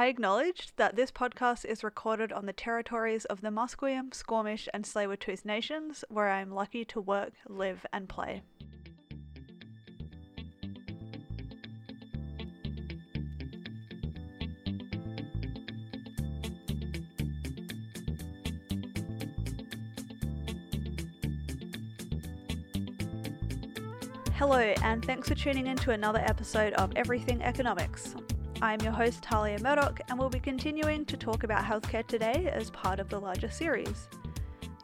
I acknowledge that this podcast is recorded on the territories of the Musqueam, Squamish, and Tsleil-Waututh nations, where I am lucky to work, live, and play. Hello, and thanks for tuning in to another episode of Everything Economics. I'm your host, Talia Murdoch, and we'll be continuing to talk about healthcare today as part of the larger series.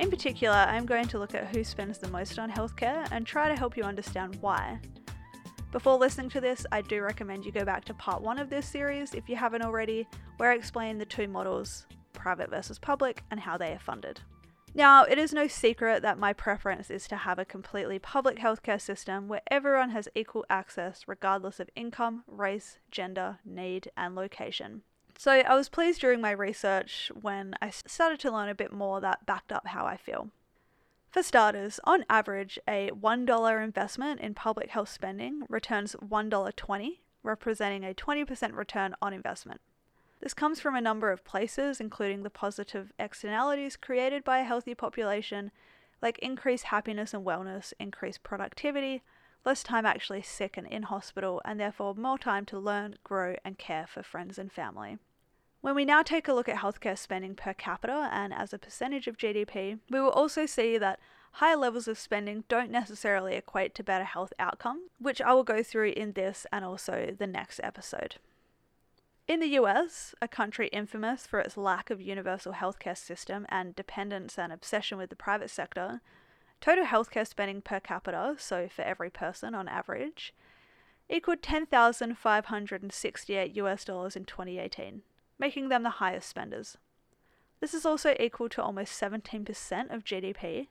In particular, I'm going to look at who spends the most on healthcare and try to help you understand why. Before listening to this, I do recommend you go back to part one of this series if you haven't already, where I explain the two models, private versus public, and how they are funded. Now, it is no secret that my preference is to have a completely public healthcare system where everyone has equal access regardless of income, race, gender, need, and location. So, I was pleased during my research when I started to learn a bit more that backed up how I feel. For starters, on average, a $1 investment in public health spending returns $1.20, representing a 20% return on investment. This comes from a number of places, including the positive externalities created by a healthy population, like increased happiness and wellness, increased productivity, less time actually sick and in hospital, and therefore more time to learn, grow, and care for friends and family. When we now take a look at healthcare spending per capita and as a percentage of GDP, we will also see that higher levels of spending don't necessarily equate to better health outcomes, which I will go through in this and also the next episode. In the US, a country infamous for its lack of universal healthcare system and dependence and obsession with the private sector, total healthcare spending per capita, so for every person on average, equaled 10,568 US dollars in 2018, making them the highest spenders. This is also equal to almost 17% of GDP,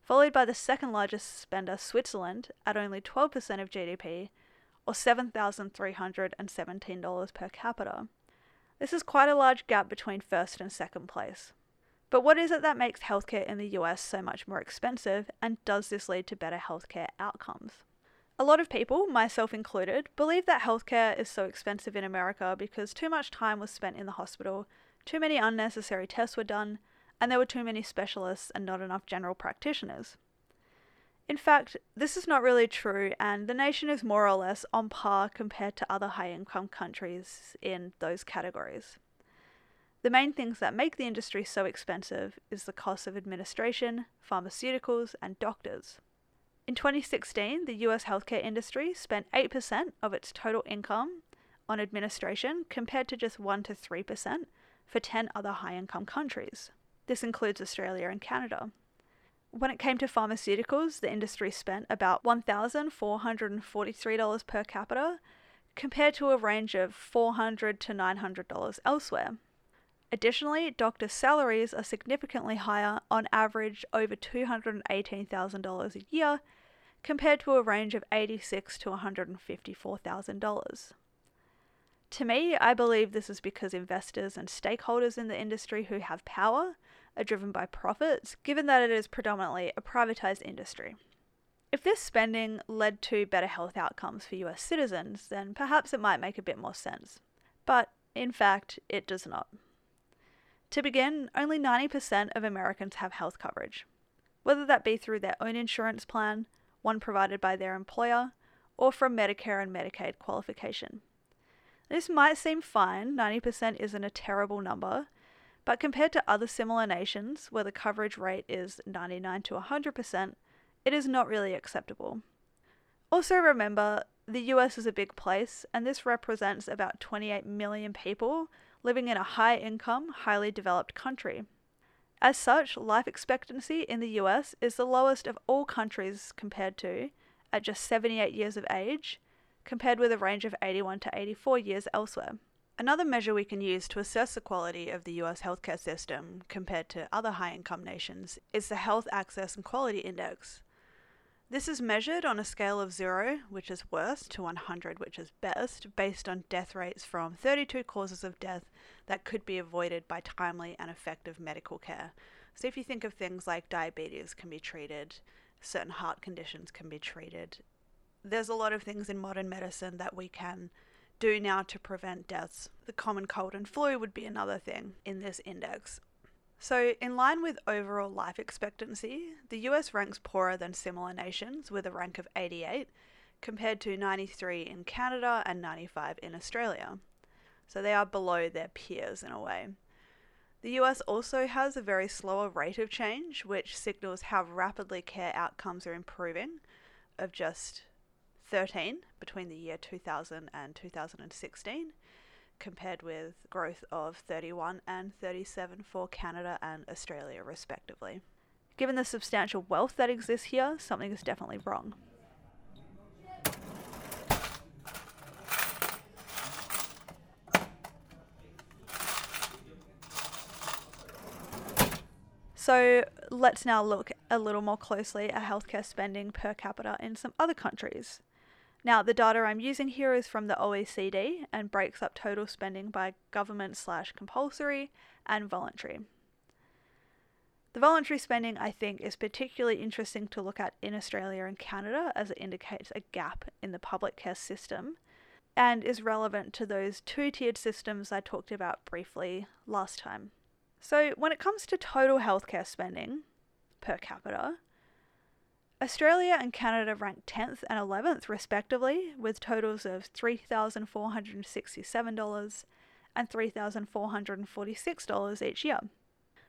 followed by the second largest spender, Switzerland, at only 12% of GDP or $7,317 per capita. This is quite a large gap between first and second place. But what is it that makes healthcare in the US so much more expensive, and does this lead to better healthcare outcomes? A lot of people, myself included, believe that healthcare is so expensive in America because too much time was spent in the hospital, too many unnecessary tests were done, and there were too many specialists and not enough general practitioners. In fact, this is not really true, and the nation is more or less on par compared to other high income countries in those categories. The main things that make the industry so expensive is the cost of administration, pharmaceuticals, and doctors. In 2016, the US healthcare industry spent 8% of its total income on administration compared to just 1 to 3% for 10 other high income countries. This includes Australia and Canada. When it came to pharmaceuticals, the industry spent about $1,443 per capita, compared to a range of $400 to $900 elsewhere. Additionally, doctors' salaries are significantly higher, on average over $218,000 a year, compared to a range of $86 to $154,000. To me, I believe this is because investors and stakeholders in the industry who have power are driven by profits, given that it is predominantly a privatized industry. If this spending led to better health outcomes for US citizens, then perhaps it might make a bit more sense. But in fact, it does not. To begin, only 90% of Americans have health coverage, whether that be through their own insurance plan, one provided by their employer, or from Medicare and Medicaid qualification. This might seem fine, 90% isn't a terrible number, but compared to other similar nations, where the coverage rate is 99 to 100%, it is not really acceptable. Also, remember, the US is a big place, and this represents about 28 million people living in a high income, highly developed country. As such, life expectancy in the US is the lowest of all countries compared to, at just 78 years of age, compared with a range of 81 to 84 years elsewhere. Another measure we can use to assess the quality of the US healthcare system compared to other high income nations is the Health Access and Quality Index. This is measured on a scale of 0, which is worst, to 100, which is best, based on death rates from 32 causes of death that could be avoided by timely and effective medical care. So, if you think of things like diabetes can be treated, certain heart conditions can be treated, there's a lot of things in modern medicine that we can do now to prevent deaths. The common cold and flu would be another thing in this index. So, in line with overall life expectancy, the US ranks poorer than similar nations with a rank of 88, compared to 93 in Canada and 95 in Australia. So, they are below their peers in a way. The US also has a very slower rate of change, which signals how rapidly care outcomes are improving, of just 13 between the year 2000 and 2016, compared with growth of 31 and 37 for Canada and Australia, respectively. Given the substantial wealth that exists here, something is definitely wrong. So let's now look a little more closely at healthcare spending per capita in some other countries. Now, the data I'm using here is from the OECD and breaks up total spending by government slash compulsory and voluntary. The voluntary spending, I think, is particularly interesting to look at in Australia and Canada as it indicates a gap in the public care system and is relevant to those two tiered systems I talked about briefly last time. So, when it comes to total healthcare spending per capita, Australia and Canada rank 10th and 11th, respectively, with totals of $3,467 and $3,446 each year.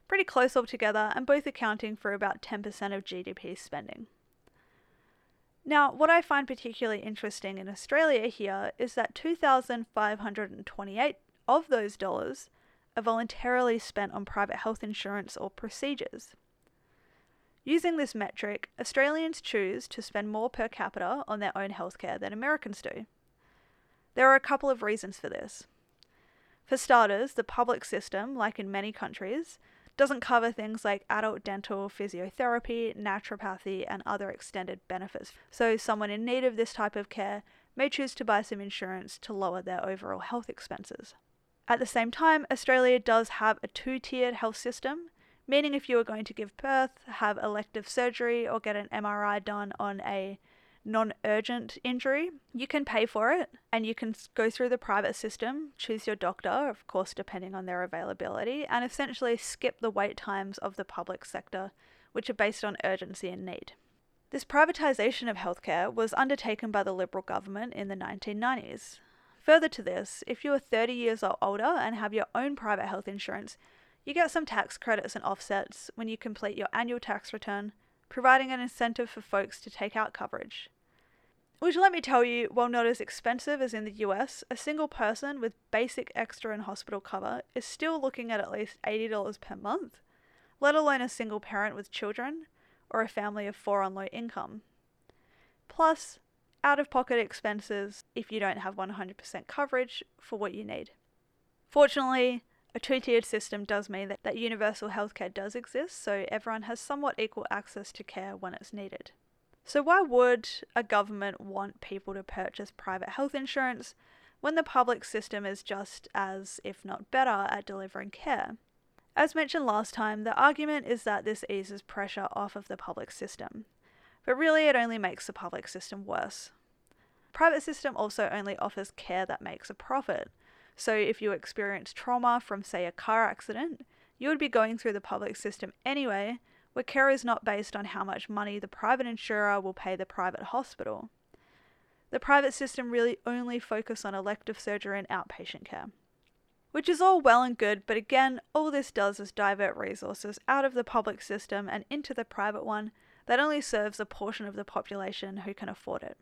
Pretty close altogether, and both accounting for about 10% of GDP spending. Now, what I find particularly interesting in Australia here is that 2,528 of those dollars are voluntarily spent on private health insurance or procedures. Using this metric, Australians choose to spend more per capita on their own healthcare than Americans do. There are a couple of reasons for this. For starters, the public system, like in many countries, doesn't cover things like adult dental, physiotherapy, naturopathy, and other extended benefits. So, someone in need of this type of care may choose to buy some insurance to lower their overall health expenses. At the same time, Australia does have a two tiered health system, meaning if you are going to give birth, have elective surgery, or get an MRI done on a non urgent injury, you can pay for it and you can go through the private system, choose your doctor, of course, depending on their availability, and essentially skip the wait times of the public sector, which are based on urgency and need. This privatisation of healthcare was undertaken by the Liberal government in the 1990s. Further to this, if you are 30 years or older and have your own private health insurance, you get some tax credits and offsets when you complete your annual tax return, providing an incentive for folks to take out coverage. Which, let me tell you, while not as expensive as in the US, a single person with basic extra and hospital cover is still looking at at least $80 per month, let alone a single parent with children or a family of four on low income. Plus, out of pocket expenses if you don't have 100% coverage for what you need. Fortunately, a two tiered system does mean that, that universal healthcare does exist, so everyone has somewhat equal access to care when it's needed. So, why would a government want people to purchase private health insurance when the public system is just as, if not better, at delivering care? As mentioned last time, the argument is that this eases pressure off of the public system but really it only makes the public system worse. Private system also only offers care that makes a profit. So if you experience trauma from say a car accident, you would be going through the public system anyway, where care is not based on how much money the private insurer will pay the private hospital. The private system really only focus on elective surgery and outpatient care. Which is all well and good, but again, all this does is divert resources out of the public system and into the private one, that only serves a portion of the population who can afford it.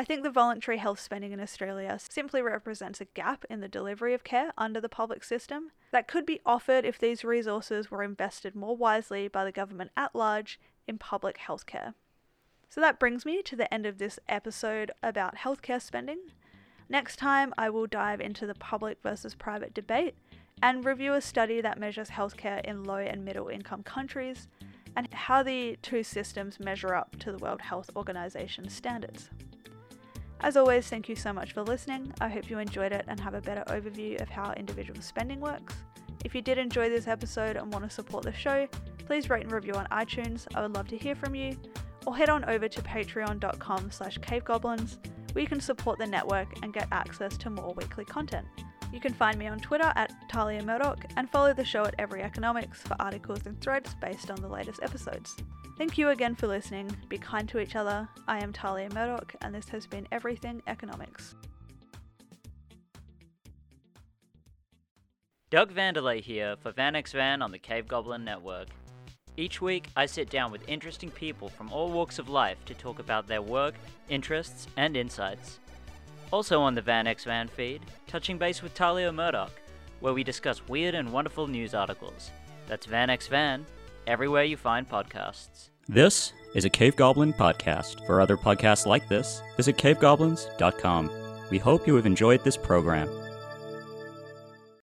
I think the voluntary health spending in Australia simply represents a gap in the delivery of care under the public system that could be offered if these resources were invested more wisely by the government at large in public healthcare. So that brings me to the end of this episode about healthcare spending. Next time, I will dive into the public versus private debate and review a study that measures healthcare in low and middle income countries and how the two systems measure up to the World Health Organization standards. As always, thank you so much for listening. I hope you enjoyed it and have a better overview of how individual spending works. If you did enjoy this episode and want to support the show, please rate and review on iTunes. I would love to hear from you. Or head on over to patreon.com slash cavegoblins, where you can support the network and get access to more weekly content. You can find me on Twitter at Talia Murdoch and follow the show at Every Economics for articles and threads based on the latest episodes. Thank you again for listening. Be kind to each other. I am Talia Murdoch, and this has been Everything Economics. Doug Vanderlei here for VanX Van on the Cave Goblin Network. Each week, I sit down with interesting people from all walks of life to talk about their work, interests, and insights. Also on the Van X Van feed, touching base with Talia Murdoch, where we discuss weird and wonderful news articles. That's Van X Van, everywhere you find podcasts. This is a Cave Goblin podcast. For other podcasts like this, visit cavegoblins.com. We hope you have enjoyed this program.